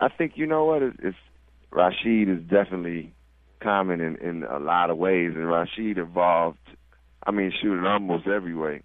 I think you know what it's, it's Rashid is definitely common in in a lot of ways, and Rashid evolved. I mean, shoot, in almost every way.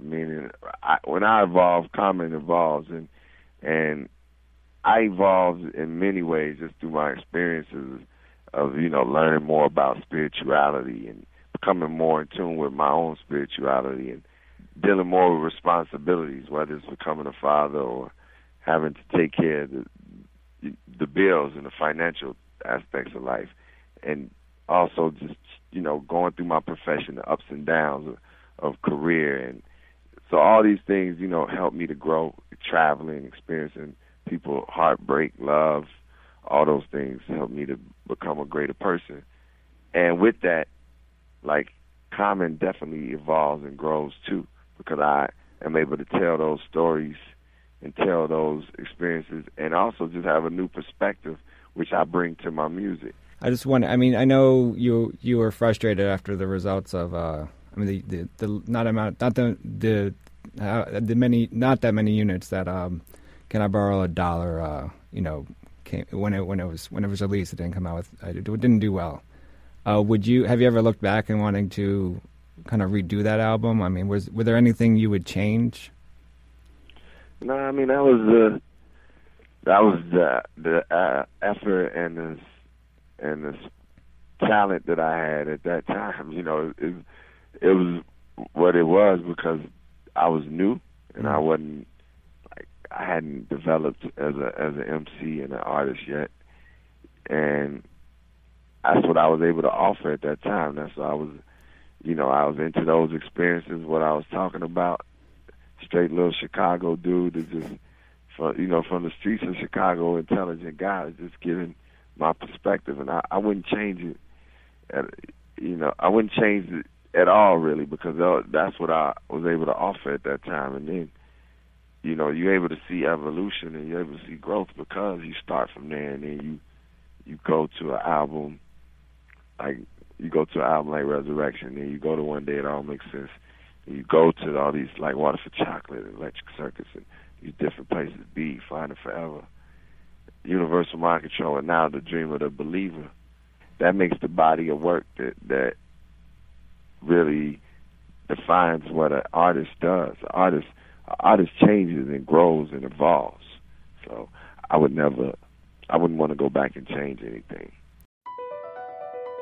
Meaning, I, when I evolve, Common evolves, and and I evolved in many ways just through my experiences of you know learning more about spirituality and becoming more in tune with my own spirituality and dealing more with responsibilities, whether it's becoming a father or having to take care of the the bills and the financial aspects of life, and also just you know going through my profession, the ups and downs of, of career, and so all these things you know help me to grow, traveling, experiencing people heartbreak, love, all those things help me to become a greater person, and with that, like Common definitely evolves and grows too because I am able to tell those stories and tell those experiences and also just have a new perspective which I bring to my music. I just want I mean I know you you were frustrated after the results of uh I mean the the, the not amount not the the uh, the many not that many units that um can I borrow a dollar uh you know came when it when it was when it was released it didn't come out with it didn't do well. Uh would you have you ever looked back and wanting to kind of redo that album? I mean was were there anything you would change? No, I mean that was the that was the the uh, effort and the and the talent that I had at that time. You know, it it was what it was because I was new and I wasn't like I hadn't developed as a as an MC and an artist yet, and that's what I was able to offer at that time. That's what I was, you know, I was into those experiences. What I was talking about, straight little Chicago dude that just, from, you know, from the streets of Chicago, intelligent guy, just giving my perspective, and I, I wouldn't change it. At, you know, I wouldn't change it at all, really, because that's what I was able to offer at that time. And then, you know, you're able to see evolution and you're able to see growth because you start from there, and then you you go to an album like you go to an album like Resurrection, and you go to One Day It All Makes Sense you go to all these like Water for Chocolate, Electric Circus, and these different places. Be Finding Forever, Universal Mind Control, and now the Dream of the Believer. That makes the body of work that that really defines what an artist does. An artist, an artist changes and grows and evolves. So I would never, I wouldn't want to go back and change anything.